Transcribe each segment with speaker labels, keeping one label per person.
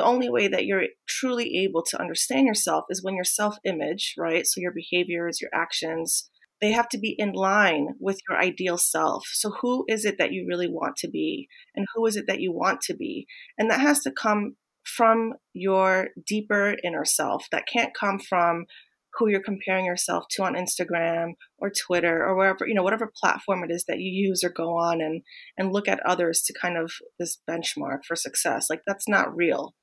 Speaker 1: the only way that you're truly able to understand yourself is when your self image, right? So your behaviors, your actions, they have to be in line with your ideal self. So, who is it that you really want to be? And who is it that you want to be? And that has to come from your deeper inner self. That can't come from who you're comparing yourself to on Instagram or Twitter or wherever, you know, whatever platform it is that you use or go on and and look at others to kind of this benchmark for success. Like that's not real.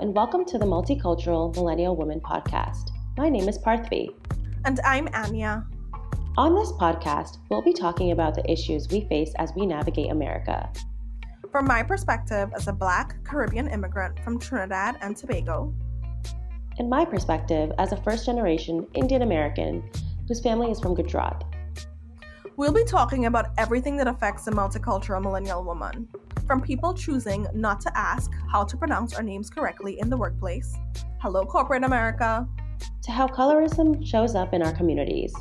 Speaker 2: And welcome to the Multicultural Millennial Woman podcast. My name is Parthvi.
Speaker 3: And I'm Anya.
Speaker 2: On this podcast, we'll be talking about the issues we face as we navigate America.
Speaker 3: From my perspective as a Black Caribbean immigrant from Trinidad and Tobago,
Speaker 2: and my perspective as a first generation Indian American whose family is from Gujarat.
Speaker 3: We'll be talking about everything that affects the multicultural millennial woman, from people choosing not to ask how to pronounce our names correctly in the workplace, hello corporate America,
Speaker 2: to how colorism shows up in our communities,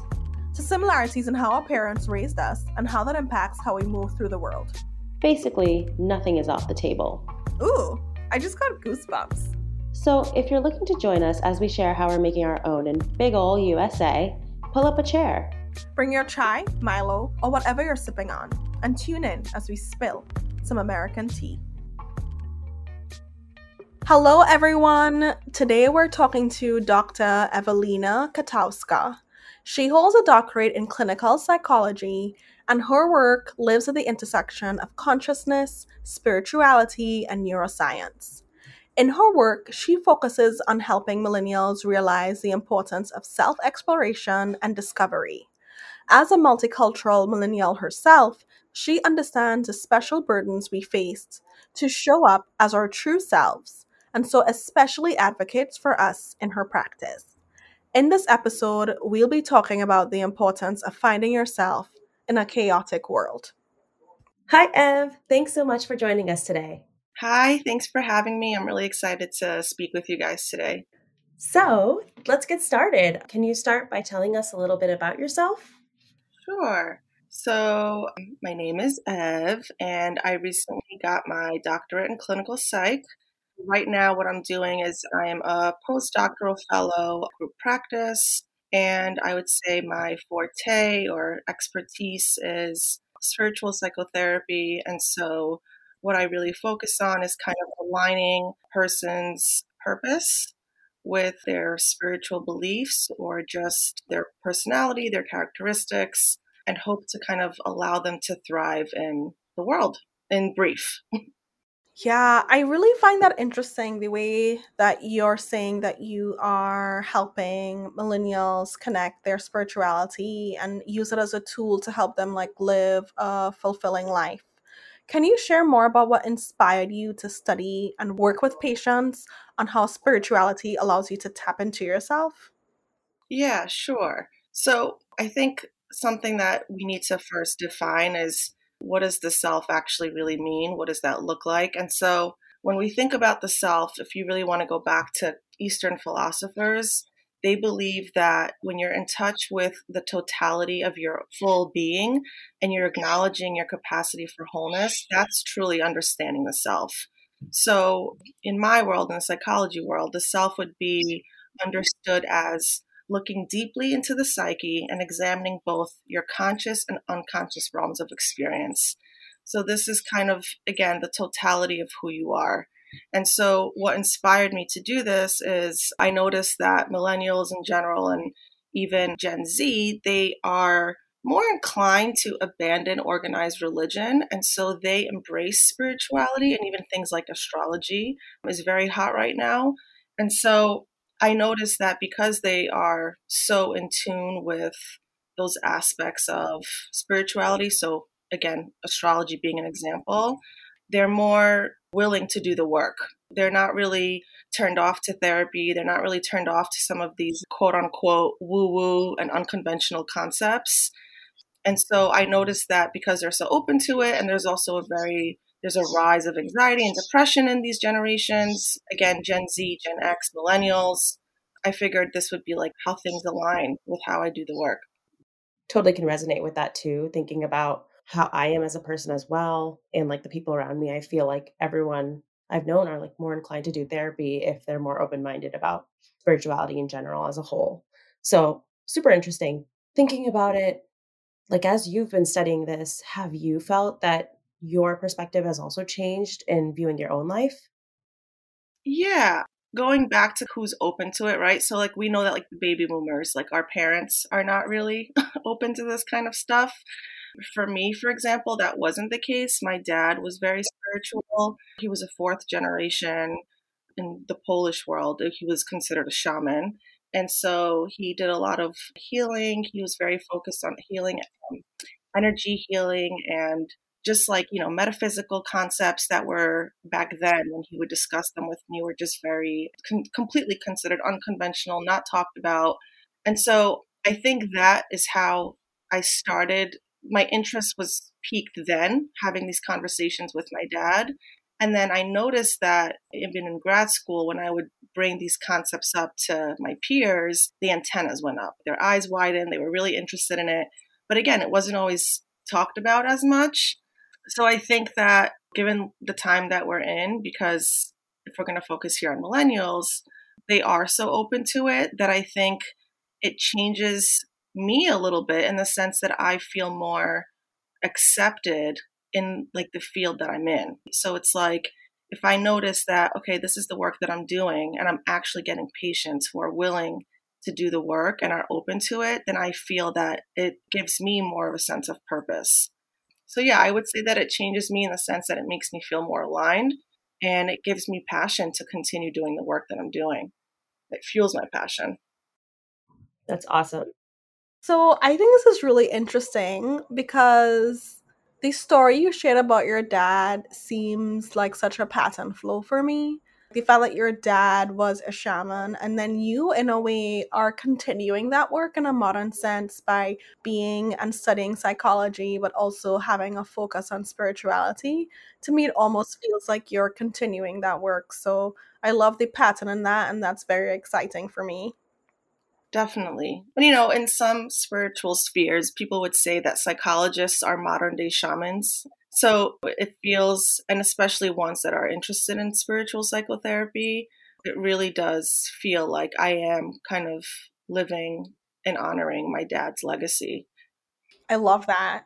Speaker 3: to similarities in how our parents raised us and how that impacts how we move through the world.
Speaker 2: Basically, nothing is off the table.
Speaker 3: Ooh, I just got goosebumps.
Speaker 2: So, if you're looking to join us as we share how we're making our own in big ol' USA, pull up a chair
Speaker 3: Bring your chai, Milo, or whatever you're sipping on, and tune in as we spill some American tea. Hello, everyone. Today we're talking to Dr. Evelina Katowska. She holds a doctorate in clinical psychology, and her work lives at the intersection of consciousness, spirituality, and neuroscience. In her work, she focuses on helping millennials realize the importance of self exploration and discovery. As a multicultural millennial herself, she understands the special burdens we faced to show up as our true selves, and so especially advocates for us in her practice. In this episode, we'll be talking about the importance of finding yourself in a chaotic world.
Speaker 2: Hi, Ev. Thanks so much for joining us today.
Speaker 1: Hi, thanks for having me. I'm really excited to speak with you guys today.
Speaker 2: So, let's get started. Can you start by telling us a little bit about yourself?
Speaker 1: Sure. So, my name is Ev, and I recently got my doctorate in clinical psych. Right now, what I'm doing is I am a postdoctoral fellow group practice, and I would say my forte or expertise is spiritual psychotherapy. And so, what I really focus on is kind of aligning person's purpose with their spiritual beliefs or just their personality, their characteristics, and hope to kind of allow them to thrive in the world in brief.
Speaker 3: Yeah, I really find that interesting the way that you're saying that you are helping millennials connect their spirituality and use it as a tool to help them like live a fulfilling life. Can you share more about what inspired you to study and work with patients on how spirituality allows you to tap into yourself?
Speaker 1: Yeah, sure. So I think something that we need to first define is what does the self actually really mean? What does that look like? And so when we think about the self, if you really want to go back to Eastern philosophers, they believe that when you're in touch with the totality of your full being and you're acknowledging your capacity for wholeness, that's truly understanding the self. So, in my world, in the psychology world, the self would be understood as looking deeply into the psyche and examining both your conscious and unconscious realms of experience. So, this is kind of, again, the totality of who you are. And so, what inspired me to do this is I noticed that millennials in general and even Gen Z, they are more inclined to abandon organized religion. And so they embrace spirituality and even things like astrology is very hot right now. And so I noticed that because they are so in tune with those aspects of spirituality, so again, astrology being an example, they're more willing to do the work. They're not really turned off to therapy. They're not really turned off to some of these quote unquote woo woo and unconventional concepts. And so I noticed that because they're so open to it, and there's also a very there's a rise of anxiety and depression in these generations. Again, Gen Z, Gen X, millennials. I figured this would be like how things align with how I do the work.
Speaker 2: Totally can resonate with that too, thinking about how I am as a person as well and like the people around me. I feel like everyone I've known are like more inclined to do therapy if they're more open minded about spirituality in general as a whole. So, super interesting. Thinking about it, like as you've been studying this, have you felt that your perspective has also changed in viewing your own life?
Speaker 1: Yeah. Going back to who's open to it, right? So, like, we know that, like, baby boomers, like, our parents are not really open to this kind of stuff. For me, for example, that wasn't the case. My dad was very spiritual. He was a fourth generation in the Polish world. He was considered a shaman. And so he did a lot of healing. He was very focused on healing, um, energy healing, and just like, you know, metaphysical concepts that were back then when he would discuss them with me were just very con- completely considered unconventional, not talked about. And so I think that is how I started. My interest was peaked then, having these conversations with my dad. And then I noticed that even in grad school, when I would bring these concepts up to my peers, the antennas went up. Their eyes widened. They were really interested in it. But again, it wasn't always talked about as much. So I think that given the time that we're in, because if we're going to focus here on millennials, they are so open to it that I think it changes me a little bit in the sense that I feel more accepted in like the field that I'm in. So it's like if I notice that okay, this is the work that I'm doing and I'm actually getting patients who are willing to do the work and are open to it, then I feel that it gives me more of a sense of purpose. So yeah, I would say that it changes me in the sense that it makes me feel more aligned and it gives me passion to continue doing the work that I'm doing. It fuels my passion.
Speaker 2: That's awesome.
Speaker 3: So I think this is really interesting because the story you shared about your dad seems like such a pattern flow for me. The fact that your dad was a shaman, and then you, in a way, are continuing that work in a modern sense by being and studying psychology, but also having a focus on spirituality. To me, it almost feels like you're continuing that work. So I love the pattern in that, and that's very exciting for me.
Speaker 1: Definitely. And you know, in some spiritual spheres, people would say that psychologists are modern day shamans. So it feels, and especially ones that are interested in spiritual psychotherapy, it really does feel like I am kind of living and honoring my dad's legacy.
Speaker 3: I love that.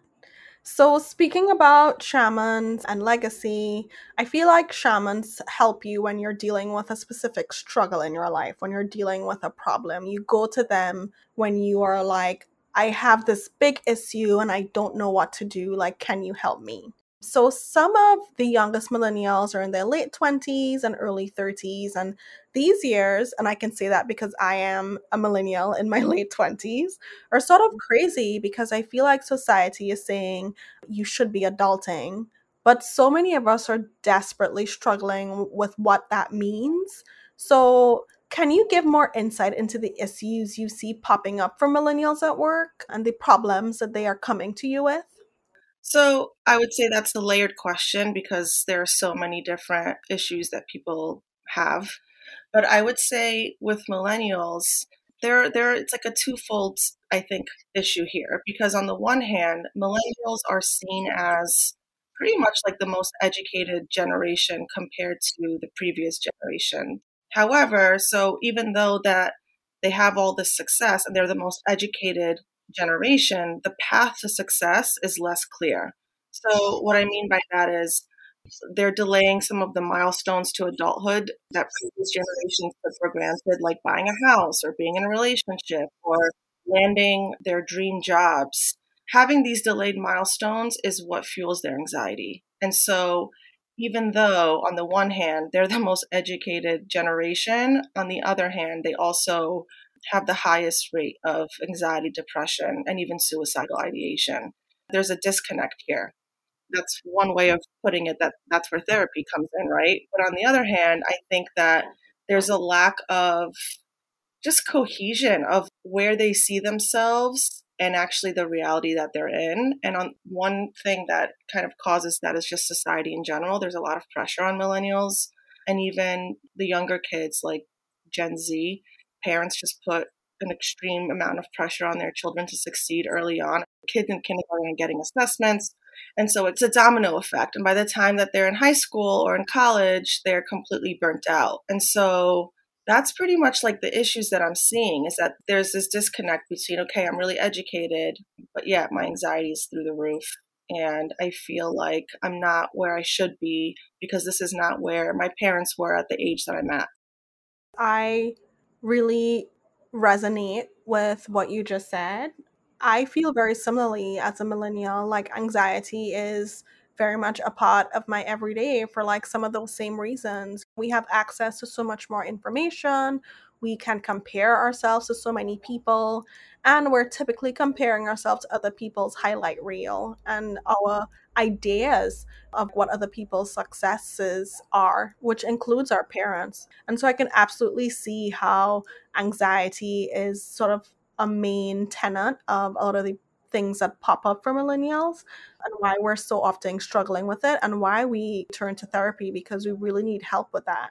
Speaker 3: So, speaking about shamans and legacy, I feel like shamans help you when you're dealing with a specific struggle in your life, when you're dealing with a problem. You go to them when you are like, I have this big issue and I don't know what to do. Like, can you help me? So, some of the youngest millennials are in their late 20s and early 30s. And these years, and I can say that because I am a millennial in my late 20s, are sort of mm. crazy because I feel like society is saying you should be adulting. But so many of us are desperately struggling with what that means. So, can you give more insight into the issues you see popping up for millennials at work and the problems that they are coming to you with?
Speaker 1: So I would say that's a layered question because there are so many different issues that people have. But I would say with millennials, there there it's like a twofold I think issue here because on the one hand, millennials are seen as pretty much like the most educated generation compared to the previous generation. However, so even though that they have all this success and they're the most educated generation, the path to success is less clear. So, what I mean by that is they're delaying some of the milestones to adulthood that previous generations took for granted, like buying a house or being in a relationship or landing their dream jobs. Having these delayed milestones is what fuels their anxiety. And so, even though on the one hand they're the most educated generation, on the other hand, they also have the highest rate of anxiety, depression, and even suicidal ideation. There's a disconnect here. That's one way of putting it that that's where therapy comes in, right? But on the other hand, I think that there's a lack of just cohesion of where they see themselves and actually the reality that they're in. And on one thing that kind of causes that is just society in general. There's a lot of pressure on millennials and even the younger kids like Gen Z. Parents just put an extreme amount of pressure on their children to succeed early on. Kids in kindergarten are getting assessments. And so it's a domino effect. And by the time that they're in high school or in college, they're completely burnt out. And so that's pretty much like the issues that I'm seeing is that there's this disconnect between, okay, I'm really educated, but yeah, my anxiety is through the roof. And I feel like I'm not where I should be because this is not where my parents were at the age that I'm at.
Speaker 3: I really resonate with what you just said. I feel very similarly as a millennial. Like, anxiety is very much a part of my everyday for like some of those same reasons. We have access to so much more information. We can compare ourselves to so many people, and we're typically comparing ourselves to other people's highlight reel and our ideas of what other people's successes are, which includes our parents. And so I can absolutely see how anxiety is sort of a main tenet of a lot of the things that pop up for millennials and why we're so often struggling with it and why we turn to therapy because we really need help with that.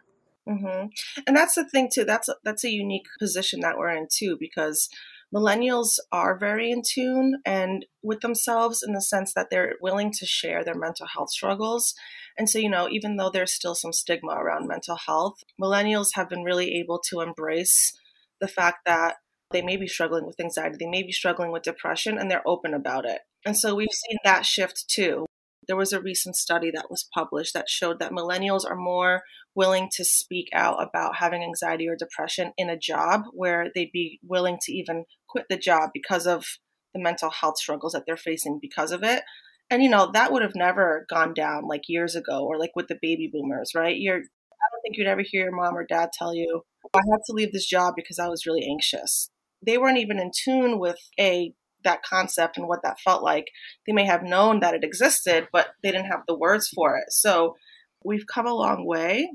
Speaker 1: Mm-hmm. And that's the thing too. That's that's a unique position that we're in too, because millennials are very in tune and with themselves in the sense that they're willing to share their mental health struggles. And so, you know, even though there's still some stigma around mental health, millennials have been really able to embrace the fact that they may be struggling with anxiety, they may be struggling with depression, and they're open about it. And so we've seen that shift too. There was a recent study that was published that showed that millennials are more willing to speak out about having anxiety or depression in a job where they'd be willing to even quit the job because of the mental health struggles that they're facing because of it. And you know, that would have never gone down like years ago or like with the baby boomers, right? You're I don't think you'd ever hear your mom or dad tell you, I had to leave this job because I was really anxious they weren't even in tune with a that concept and what that felt like. They may have known that it existed, but they didn't have the words for it. So we've come a long way.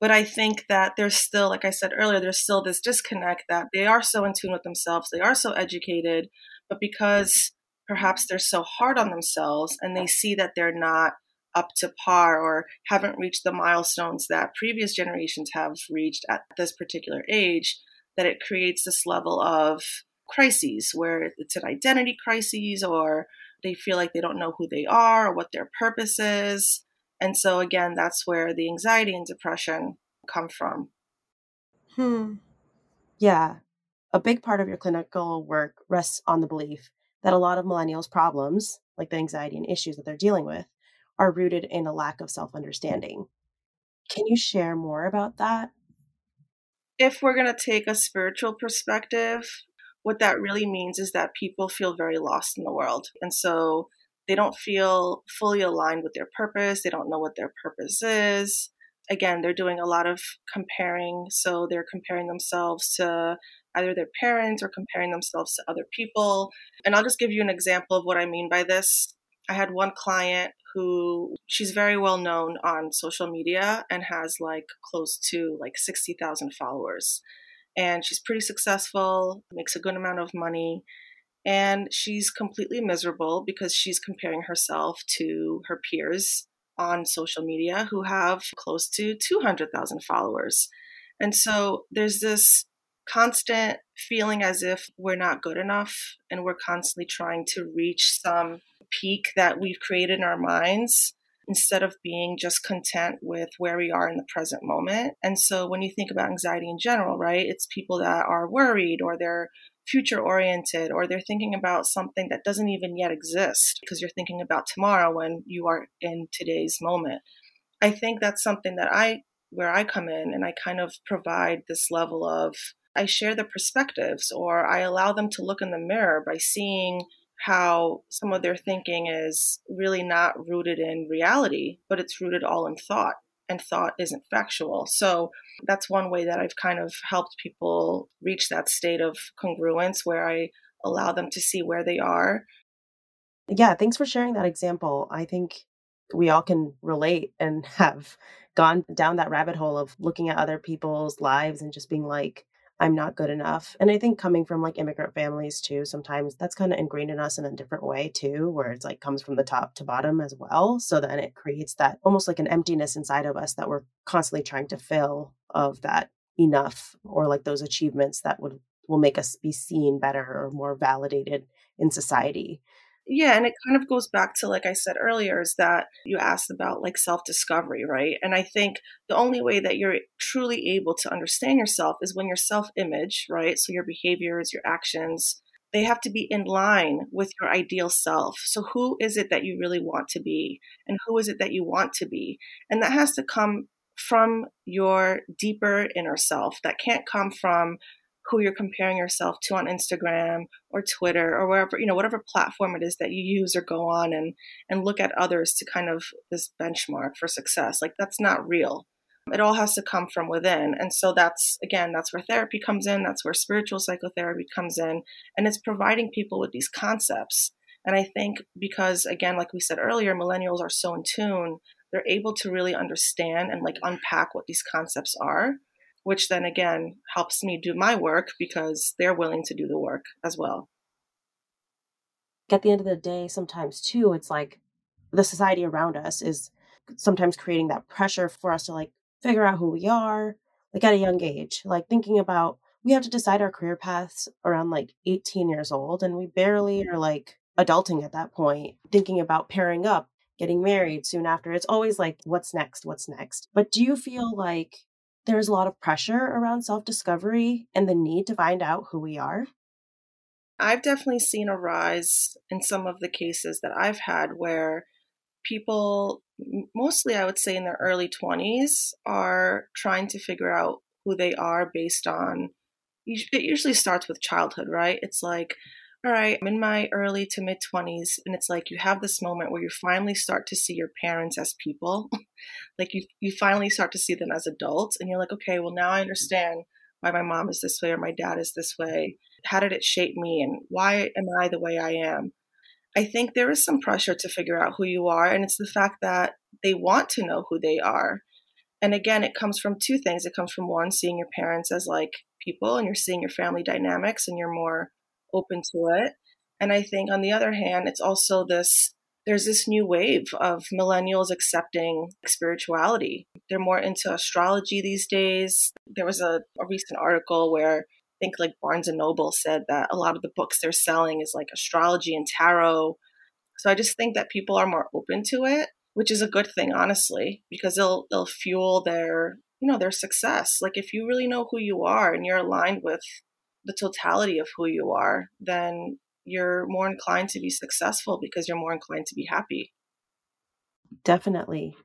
Speaker 1: But I think that there's still, like I said earlier, there's still this disconnect that they are so in tune with themselves, they are so educated, but because perhaps they're so hard on themselves and they see that they're not up to par or haven't reached the milestones that previous generations have reached at this particular age, that it creates this level of crises where it's an identity crisis or they feel like they don't know who they are or what their purpose is. And so again, that's where the anxiety and depression come from.
Speaker 2: Hmm. Yeah. A big part of your clinical work rests on the belief that a lot of millennials' problems, like the anxiety and issues that they're dealing with, are rooted in a lack of self understanding. Can you share more about that?
Speaker 1: If we're going to take a spiritual perspective, what that really means is that people feel very lost in the world. And so they don't feel fully aligned with their purpose. They don't know what their purpose is. Again, they're doing a lot of comparing. So they're comparing themselves to either their parents or comparing themselves to other people. And I'll just give you an example of what I mean by this. I had one client who she's very well known on social media and has like close to like 60,000 followers. And she's pretty successful, makes a good amount of money, and she's completely miserable because she's comparing herself to her peers on social media who have close to 200,000 followers. And so there's this constant feeling as if we're not good enough and we're constantly trying to reach some peak that we've created in our minds instead of being just content with where we are in the present moment. And so when you think about anxiety in general, right, it's people that are worried or they're future oriented or they're thinking about something that doesn't even yet exist because you're thinking about tomorrow when you are in today's moment. I think that's something that I where I come in and I kind of provide this level of I share the perspectives or I allow them to look in the mirror by seeing how some of their thinking is really not rooted in reality, but it's rooted all in thought, and thought isn't factual. So that's one way that I've kind of helped people reach that state of congruence where I allow them to see where they are.
Speaker 2: Yeah, thanks for sharing that example. I think we all can relate and have gone down that rabbit hole of looking at other people's lives and just being like, I'm not good enough. And I think coming from like immigrant families too, sometimes that's kind of ingrained in us in a different way too, where it's like comes from the top to bottom as well. So then it creates that almost like an emptiness inside of us that we're constantly trying to fill of that enough or like those achievements that would will make us be seen better or more validated in society.
Speaker 1: Yeah, and it kind of goes back to, like I said earlier, is that you asked about like self discovery, right? And I think the only way that you're truly able to understand yourself is when your self image, right? So your behaviors, your actions, they have to be in line with your ideal self. So who is it that you really want to be? And who is it that you want to be? And that has to come from your deeper inner self. That can't come from who you're comparing yourself to on Instagram or Twitter or wherever, you know, whatever platform it is that you use or go on and and look at others to kind of this benchmark for success. Like that's not real. It all has to come from within. And so that's again, that's where therapy comes in, that's where spiritual psychotherapy comes in, and it's providing people with these concepts. And I think because again, like we said earlier, millennials are so in tune, they're able to really understand and like unpack what these concepts are which then again helps me do my work because they're willing to do the work as well.
Speaker 2: At the end of the day, sometimes too, it's like the society around us is sometimes creating that pressure for us to like figure out who we are, like at a young age, like thinking about we have to decide our career paths around like 18 years old, and we barely are like adulting at that point, thinking about pairing up, getting married soon after. It's always like, what's next? What's next? But do you feel like there's a lot of pressure around self discovery and the need to find out who we are?
Speaker 1: I've definitely seen a rise in some of the cases that I've had where people, mostly I would say in their early 20s, are trying to figure out who they are based on. It usually starts with childhood, right? It's like, all right, I'm in my early to mid 20s, and it's like you have this moment where you finally start to see your parents as people. like you, you finally start to see them as adults, and you're like, okay, well, now I understand why my mom is this way or my dad is this way. How did it shape me, and why am I the way I am? I think there is some pressure to figure out who you are, and it's the fact that they want to know who they are. And again, it comes from two things. It comes from one, seeing your parents as like people, and you're seeing your family dynamics, and you're more open to it. And I think on the other hand, it's also this there's this new wave of millennials accepting spirituality. They're more into astrology these days. There was a, a recent article where I think like Barnes and Noble said that a lot of the books they're selling is like astrology and tarot. So I just think that people are more open to it, which is a good thing, honestly, because they'll they'll fuel their you know their success. Like if you really know who you are and you're aligned with the totality of who you are, then you're more inclined to be successful because you're more inclined to be happy.
Speaker 2: Definitely.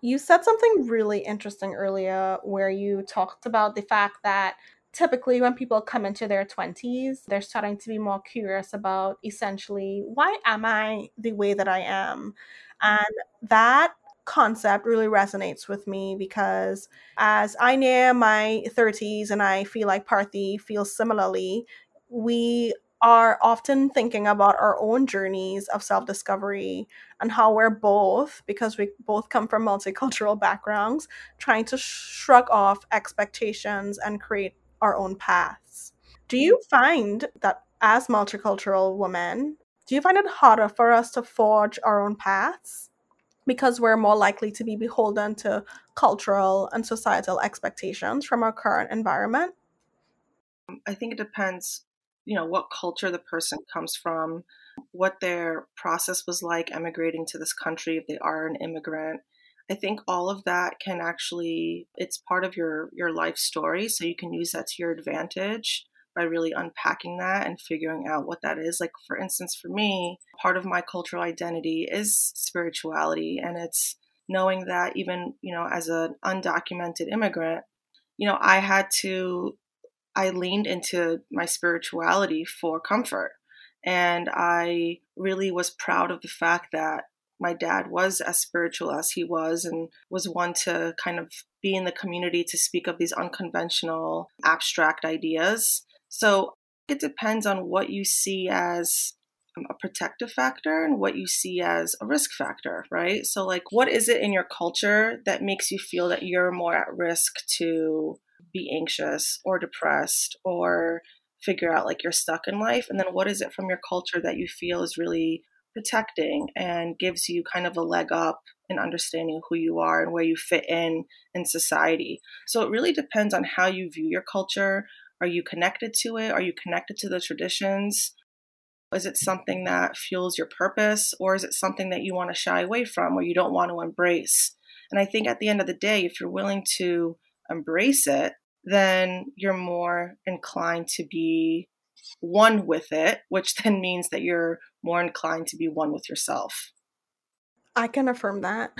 Speaker 3: You said something really interesting earlier where you talked about the fact that typically when people come into their 20s, they're starting to be more curious about essentially, why am I the way that I am? And that concept really resonates with me because as I near my 30s and I feel like Parthy feels similarly, we are often thinking about our own journeys of self discovery and how we're both, because we both come from multicultural backgrounds, trying to shrug off expectations and create our own paths. Do you mm-hmm. find that as multicultural women, do you find it harder for us to forge our own paths? Because we're more likely to be beholden to cultural and societal expectations from our current environment?
Speaker 1: I think it depends, you know, what culture the person comes from, what their process was like emigrating to this country if they are an immigrant. I think all of that can actually it's part of your your life story so you can use that to your advantage by really unpacking that and figuring out what that is. Like, for instance, for me, part of my cultural identity is spirituality, and it's knowing that even, you know, as an undocumented immigrant, you know, I had to, I leaned into my spirituality for comfort. And I really was proud of the fact that my dad was as spiritual as he was and was one to kind of be in the community to speak of these unconventional abstract ideas so it depends on what you see as um, a protective factor and what you see as a risk factor, right? So, like, what is it in your culture that makes you feel that you're more at risk to be anxious or depressed or figure out like you're stuck in life? And then what is it from your culture that you feel is really protecting and gives you kind of a leg up in understanding who you are and where you fit in in society. So it really depends on how you view your culture. Are you connected to it? Are you connected to the traditions? Is it something that fuels your purpose or is it something that you want to shy away from or you don't want to embrace? And I think at the end of the day, if you're willing to embrace it, then you're more inclined to be one with it, which then means that you're more inclined to be one with yourself.
Speaker 3: I can affirm that.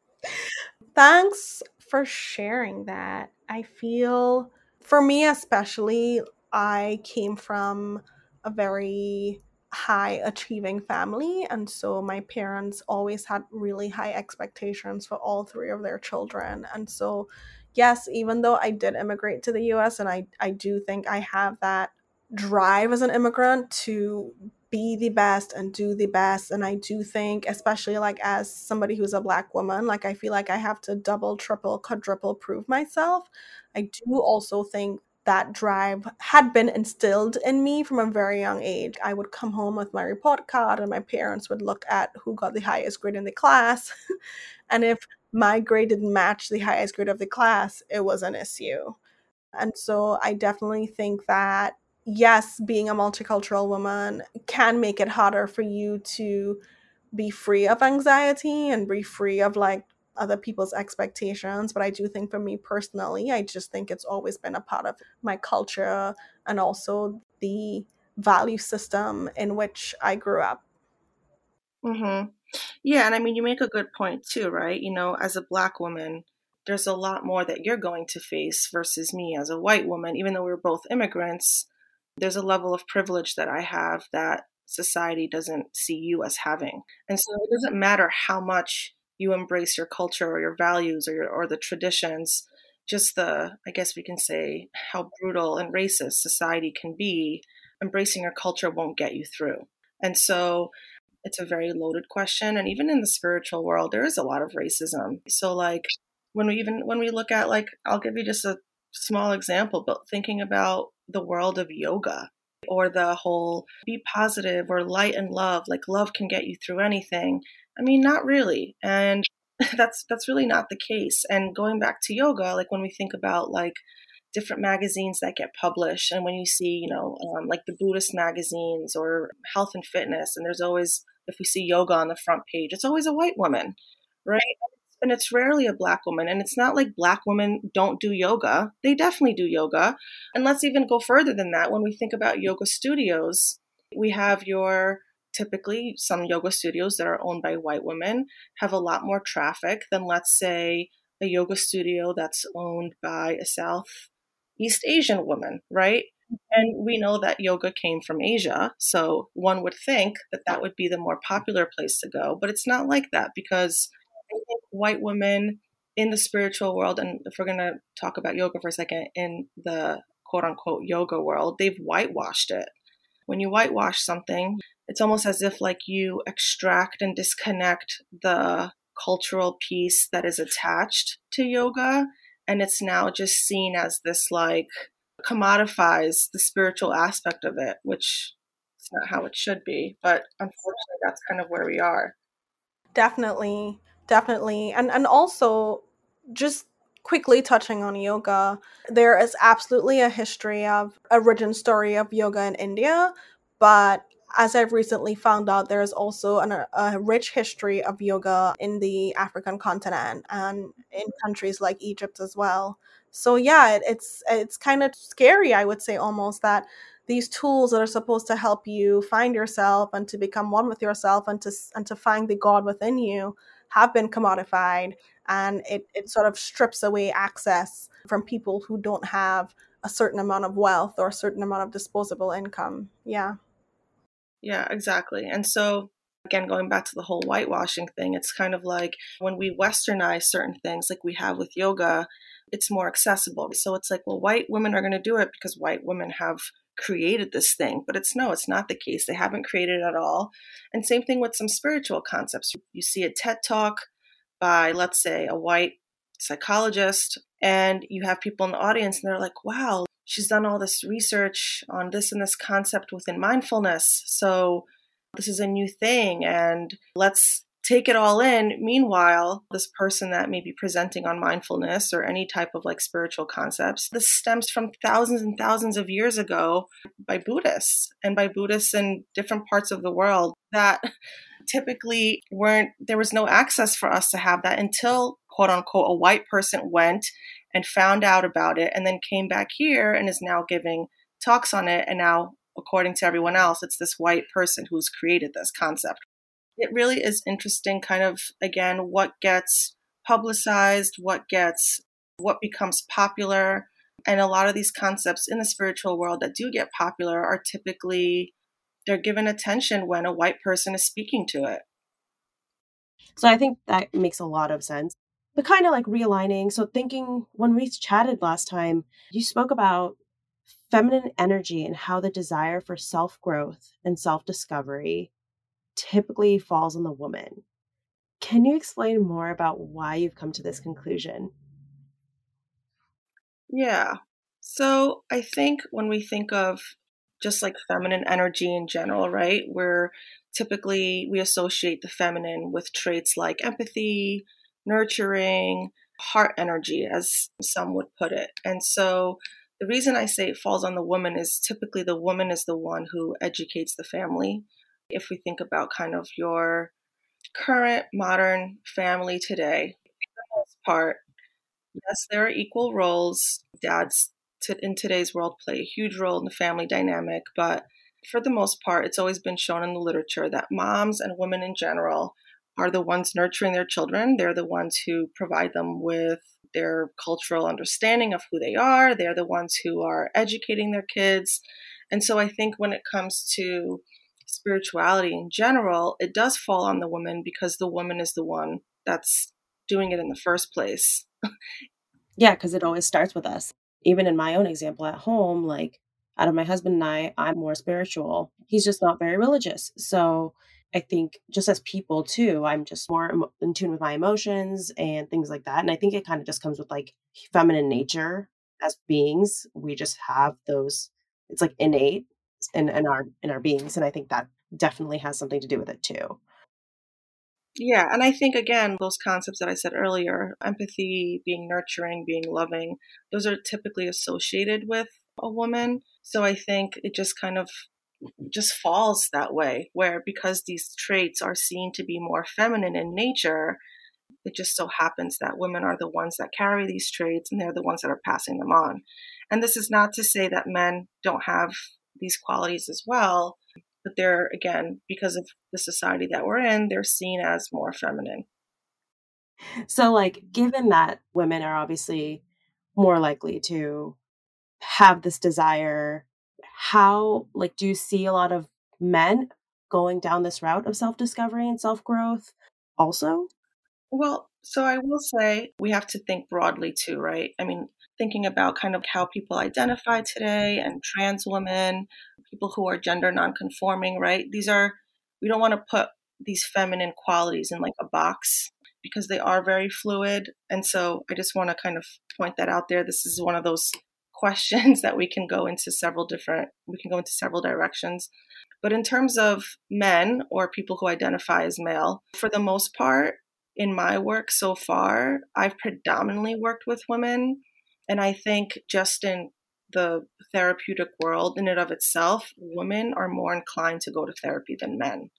Speaker 3: Thanks for sharing that. I feel, for me especially, I came from a very high achieving family and so my parents always had really high expectations for all three of their children and so yes even though i did immigrate to the us and i i do think i have that drive as an immigrant to be the best and do the best and i do think especially like as somebody who's a black woman like i feel like i have to double triple quadruple prove myself. I do also think that drive had been instilled in me from a very young age. I would come home with my report card and my parents would look at who got the highest grade in the class. And if my grade didn't match the highest grade of the class it was an issue and so i definitely think that yes, being a multicultural woman can make it harder for you to be free of anxiety and be free of like other people's expectations. But I do think for me personally, I just think it's always been a part of my culture and also the value system in which I grew up.
Speaker 1: Mm-hmm. Yeah, and I mean, you make a good point too, right? You know, as a Black woman, there's a lot more that you're going to face versus me as a white woman, even though we we're both immigrants there's a level of privilege that I have that society doesn't see you as having. And so it doesn't matter how much you embrace your culture or your values or your, or the traditions, just the I guess we can say how brutal and racist society can be, embracing your culture won't get you through. And so it's a very loaded question and even in the spiritual world there is a lot of racism. So like when we even when we look at like I'll give you just a small example, but thinking about the world of yoga or the whole be positive or light and love, like love can get you through anything. I mean, not really. And that's that's really not the case. And going back to yoga, like when we think about like different magazines that get published and when you see, you know, um, like the Buddhist magazines or health and fitness, and there's always if we see yoga on the front page, it's always a white woman, right? And it's rarely a black woman. And it's not like black women don't do yoga. They definitely do yoga. And let's even go further than that. When we think about yoga studios, we have your typically some yoga studios that are owned by white women have a lot more traffic than let's say a yoga studio that's owned by a Southeast Asian woman, right? And we know that yoga came from Asia. So one would think that that would be the more popular place to go. But it's not like that because white women in the spiritual world, and if we're going to talk about yoga for a second, in the quote unquote yoga world, they've whitewashed it. When you whitewash something, it's almost as if like you extract and disconnect the cultural piece that is attached to yoga and it's now just seen as this like commodifies the spiritual aspect of it which is not how it should be but unfortunately that's kind of where we are
Speaker 3: definitely definitely and and also just quickly touching on yoga there is absolutely a history of origin story of yoga in india but as I've recently found out, there is also an, a rich history of yoga in the African continent and in countries like Egypt as well. So yeah, it, it's it's kind of scary, I would say, almost that these tools that are supposed to help you find yourself and to become one with yourself and to and to find the God within you have been commodified and it, it sort of strips away access from people who don't have a certain amount of wealth or a certain amount of disposable income. Yeah.
Speaker 1: Yeah, exactly. And so again going back to the whole whitewashing thing it's kind of like when we westernize certain things like we have with yoga it's more accessible so it's like well white women are going to do it because white women have created this thing but it's no it's not the case. They haven't created it at all. And same thing with some spiritual concepts. You see a ted talk by let's say a white psychologist, and you have people in the audience and they're like, wow, she's done all this research on this and this concept within mindfulness. So this is a new thing, and let's take it all in. Meanwhile, this person that may be presenting on mindfulness or any type of like spiritual concepts, this stems from thousands and thousands of years ago by Buddhists and by Buddhists in different parts of the world that typically weren't, there was no access for us to have that until quote unquote a white person went and found out about it and then came back here and is now giving talks on it. And now, according to everyone else, it's this white person who's created this concept it really is interesting kind of again what gets publicized what gets what becomes popular and a lot of these concepts in the spiritual world that do get popular are typically they're given attention when a white person is speaking to it.
Speaker 2: So i think that makes a lot of sense but kind of like realigning. So thinking when we chatted last time you spoke about feminine energy and how the desire for self growth and self discovery typically falls on the woman. Can you explain more about why you've come to this conclusion?
Speaker 1: Yeah. So I think when we think of just like feminine energy in general, right? Where typically we associate the feminine with traits like empathy, nurturing, heart energy, as some would put it. And so the reason I say it falls on the woman is typically the woman is the one who educates the family. If we think about kind of your current modern family today, for the most part, yes, there are equal roles. Dads in today's world play a huge role in the family dynamic, but for the most part, it's always been shown in the literature that moms and women in general are the ones nurturing their children. They're the ones who provide them with their cultural understanding of who they are. They're the ones who are educating their kids. And so I think when it comes to spirituality in general, it does fall on the woman because the woman is the one that's doing it in the first place.
Speaker 2: yeah, because it always starts with us. Even in my own example at home, like out of my husband and I, I'm more spiritual. He's just not very religious. So I think just as people too, I'm just more in tune with my emotions and things like that. And I think it kind of just comes with like feminine nature as beings. We just have those, it's like innate in, in our in our beings and i think that definitely has something to do with it too.
Speaker 1: Yeah and i think again those concepts that i said earlier empathy being nurturing being loving those are typically associated with a woman. So i think it just kind of just falls that way where because these traits are seen to be more feminine in nature it just so happens that women are the ones that carry these traits and they're the ones that are passing them on. And this is not to say that men don't have these qualities as well. But they're, again, because of the society that we're in, they're seen as more feminine.
Speaker 2: So, like, given that women are obviously more likely to have this desire, how, like, do you see a lot of men going down this route of self discovery and self growth also?
Speaker 1: Well, so I will say we have to think broadly too, right? I mean, thinking about kind of how people identify today and trans women, people who are gender nonconforming, right? These are, we don't want to put these feminine qualities in like a box because they are very fluid. And so I just want to kind of point that out there. This is one of those questions that we can go into several different, we can go into several directions. But in terms of men or people who identify as male, for the most part, in my work so far, I've predominantly worked with women and I think just in the therapeutic world in and of itself, women are more inclined to go to therapy than men.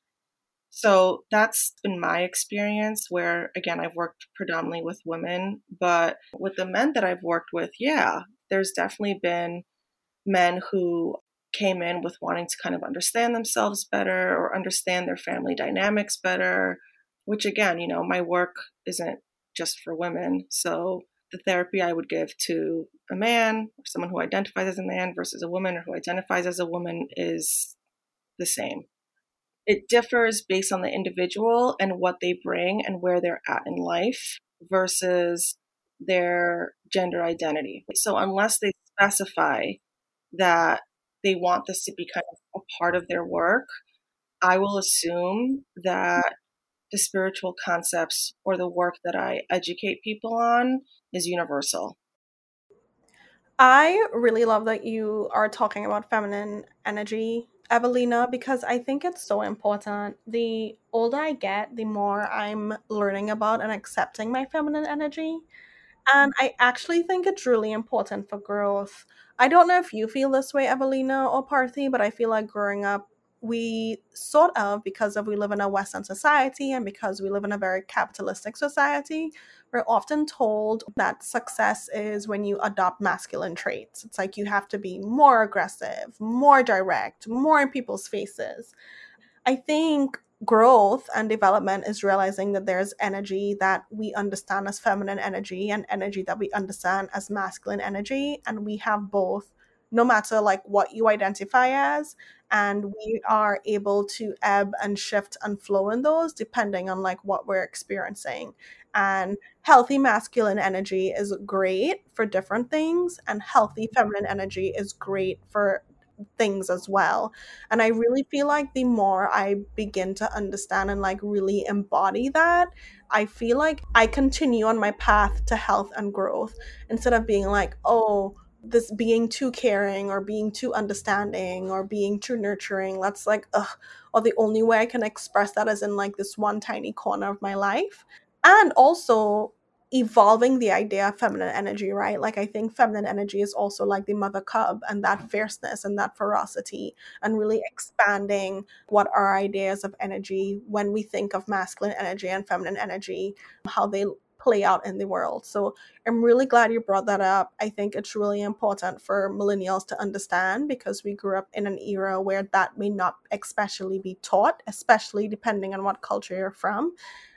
Speaker 1: So that's been my experience where, again, I've worked predominantly with women, but with the men that I've worked with, yeah, there's definitely been men who came in with wanting to kind of understand themselves better or understand their family dynamics better, which again, you know, my work isn't just for women. So the therapy I would give to a man or someone who identifies as a man versus a woman or who identifies as a woman is the same. It differs based on the individual and what they bring and where they're at in life versus their gender identity. So, unless they specify that they want this to be kind of a part of their work, I will assume that the spiritual concepts or the work that I educate people on is universal.
Speaker 3: I really love that you are talking about feminine energy, Evelina, because I think it's so important. The older I get, the more I'm learning about and accepting my feminine energy. And I actually think it's really important for growth. I don't know if you feel this way, Evelina or Parthi, but I feel like growing up, we sort of, because of we live in a Western society and because we live in a very capitalistic society, we're often told that success is when you adopt masculine traits. It's like you have to be more aggressive, more direct, more in people's faces. I think growth and development is realizing that there's energy that we understand as feminine energy and energy that we understand as masculine energy and we have both no matter like what you identify as and we are able to ebb and shift and flow in those depending on like what we're experiencing and healthy masculine energy is great for different things and healthy mm-hmm. feminine energy is great for things as well. And I really feel like the more I begin to understand and like really embody that, I feel like I continue on my path to health and growth instead of being like, oh, this being too caring or being too understanding or being too nurturing. That's like, ugh, or the only way I can express that is in like this one tiny corner of my life. And also, evolving the idea of feminine energy, right? Like I think feminine energy is also like the mother cub and that fierceness and that ferocity and really expanding what our ideas of energy when we think of masculine energy and feminine energy, how they play out in the world. So I'm really glad you brought that up. I think it's really important for millennials to understand because we grew up in an era where that may not especially be taught, especially depending on what culture you're from.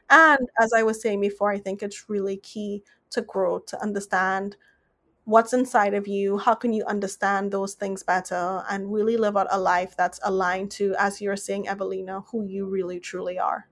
Speaker 3: And as I was saying before, I think it's really key to grow, to understand what's inside of you, how can you understand those things better, and really live out a life that's aligned to, as you're saying, Evelina, who you really truly are.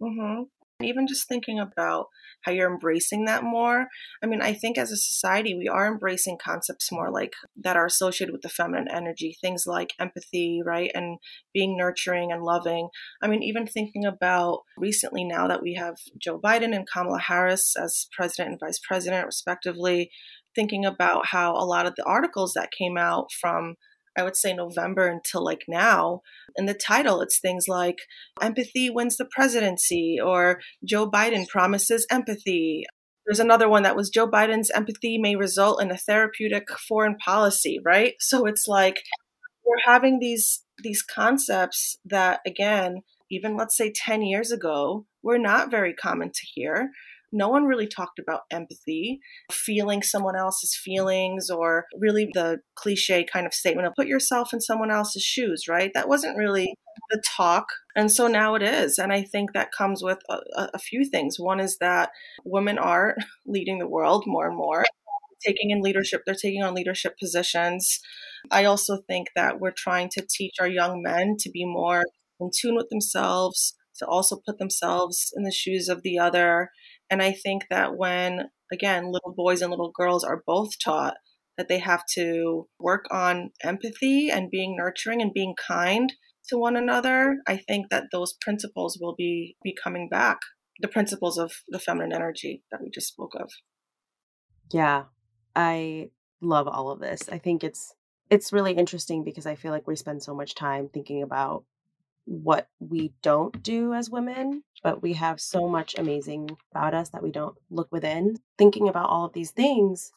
Speaker 1: Mm-hmm even just thinking about how you're embracing that more. I mean, I think as a society, we are embracing concepts more like that are associated with the feminine energy, things like empathy, right? And being nurturing and loving. I mean, even thinking about recently now that we have Joe Biden and Kamala Harris as president and vice president, respectively, thinking about how a lot of the articles that came out from I would say November until like now. In the title, it's things like empathy wins the presidency or Joe Biden promises empathy. There's another one that was Joe Biden's empathy may result in a therapeutic foreign policy, right? So it's like we're having these these concepts that again, even let's say 10 years ago, were not very common to hear no one really talked about empathy, feeling someone else's feelings, or really the cliche kind of statement of put yourself in someone else's shoes, right? That wasn't really the talk. And so now it is. And I think that comes with a, a few things. One is that women are leading the world more and more taking in leadership they're taking on leadership positions i also think that we're trying to teach our young men to be more in tune with themselves to also put themselves in the shoes of the other and I think that when, again, little boys and little girls are both taught that they have to work on empathy and being nurturing and being kind to one another, I think that those principles will be, be coming back. The principles of the feminine energy that we just spoke of.
Speaker 2: Yeah, I love all of this. I think it's it's really interesting because I feel like we spend so much time thinking about what we don't do as women, but we have so much amazing about us that we don't look within. Thinking about all of these things,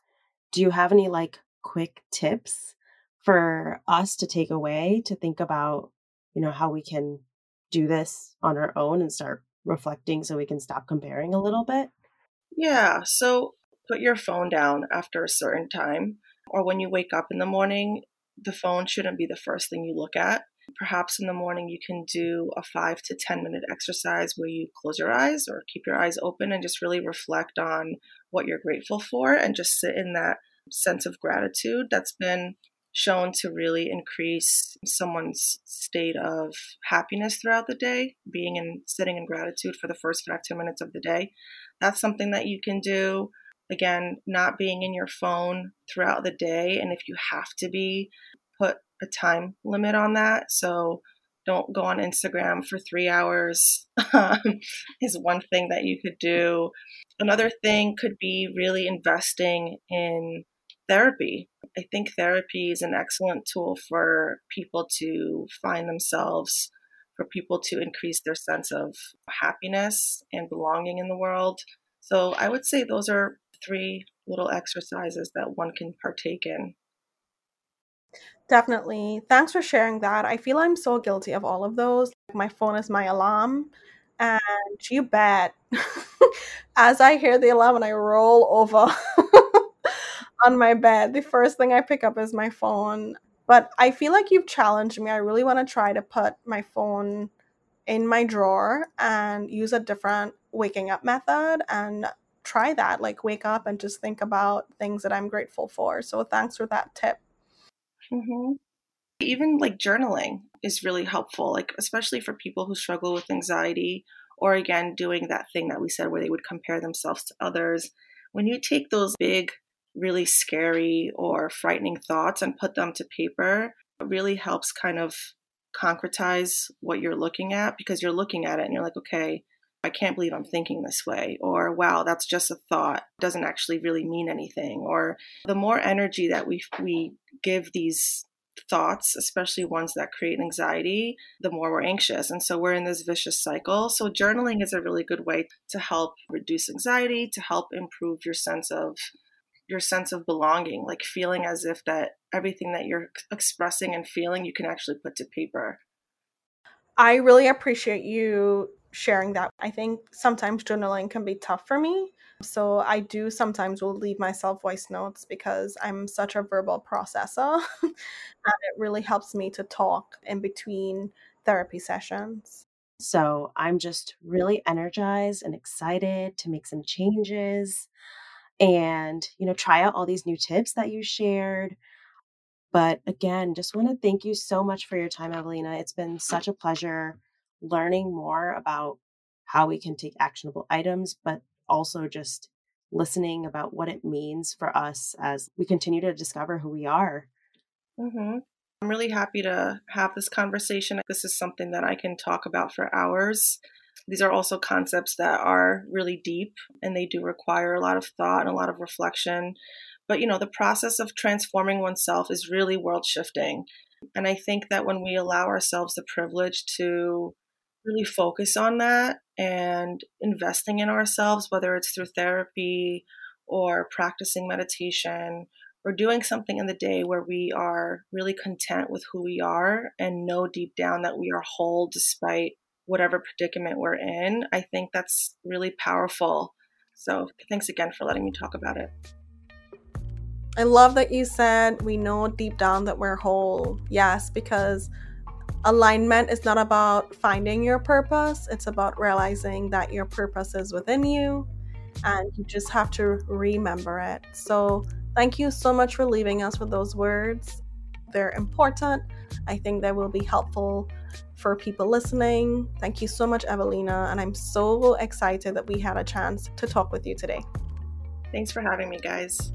Speaker 2: do you have any like quick tips for us to take away to think about, you know, how we can do this on our own and start reflecting so we can stop comparing a little bit?
Speaker 1: Yeah. So put your phone down after a certain time, or when you wake up in the morning, the phone shouldn't be the first thing you look at. Perhaps in the morning you can do a five to 10 minute exercise where you close your eyes or keep your eyes open and just really reflect on what you're grateful for and just sit in that sense of gratitude that's been shown to really increase someone's state of happiness throughout the day being in sitting in gratitude for the first five, five ten minutes of the day. That's something that you can do again not being in your phone throughout the day and if you have to be a time limit on that. So don't go on Instagram for three hours, um, is one thing that you could do. Another thing could be really investing in therapy. I think therapy is an excellent tool for people to find themselves, for people to increase their sense of happiness and belonging in the world. So I would say those are three little exercises that one can partake in.
Speaker 3: Definitely. Thanks for sharing that. I feel I'm so guilty of all of those. My phone is my alarm, and you bet. As I hear the alarm and I roll over on my bed, the first thing I pick up is my phone. But I feel like you've challenged me. I really want to try to put my phone in my drawer and use a different waking up method and try that. Like, wake up and just think about things that I'm grateful for. So, thanks for that tip.
Speaker 1: Mm-hmm. Even like journaling is really helpful, like, especially for people who struggle with anxiety or again, doing that thing that we said where they would compare themselves to others. When you take those big, really scary or frightening thoughts and put them to paper, it really helps kind of concretize what you're looking at because you're looking at it and you're like, okay, I can't believe I'm thinking this way, or wow, that's just a thought, doesn't actually really mean anything. Or the more energy that we we give these thoughts, especially ones that create anxiety, the more we're anxious. And so we're in this vicious cycle. So journaling is a really good way to help reduce anxiety, to help improve your sense of your sense of belonging, like feeling as if that everything that you're expressing and feeling you can actually put to paper.
Speaker 3: I really appreciate you sharing that. I think sometimes journaling can be tough for me. So I do sometimes will leave myself voice notes because I'm such a verbal processor and it really helps me to talk in between therapy sessions.
Speaker 2: So I'm just really energized and excited to make some changes and, you know, try out all these new tips that you shared. But again, just want to thank you so much for your time, Evelina. It's been such a pleasure learning more about how we can take actionable items, but also just listening about what it means for us as we continue to discover who we are.
Speaker 1: Mm-hmm. I'm really happy to have this conversation. This is something that I can talk about for hours. These are also concepts that are really deep and they do require a lot of thought and a lot of reflection. But, you know, the process of transforming oneself is really world shifting. And I think that when we allow ourselves the privilege to really focus on that and investing in ourselves, whether it's through therapy or practicing meditation or doing something in the day where we are really content with who we are and know deep down that we are whole despite whatever predicament we're in, I think that's really powerful. So, thanks again for letting me talk about it.
Speaker 3: I love that you said we know deep down that we're whole. Yes, because alignment is not about finding your purpose, it's about realizing that your purpose is within you and you just have to remember it. So, thank you so much for leaving us with those words. They're important. I think they will be helpful for people listening. Thank you so much, Evelina. And I'm so excited that we had a chance to talk with you today.
Speaker 1: Thanks for having me, guys.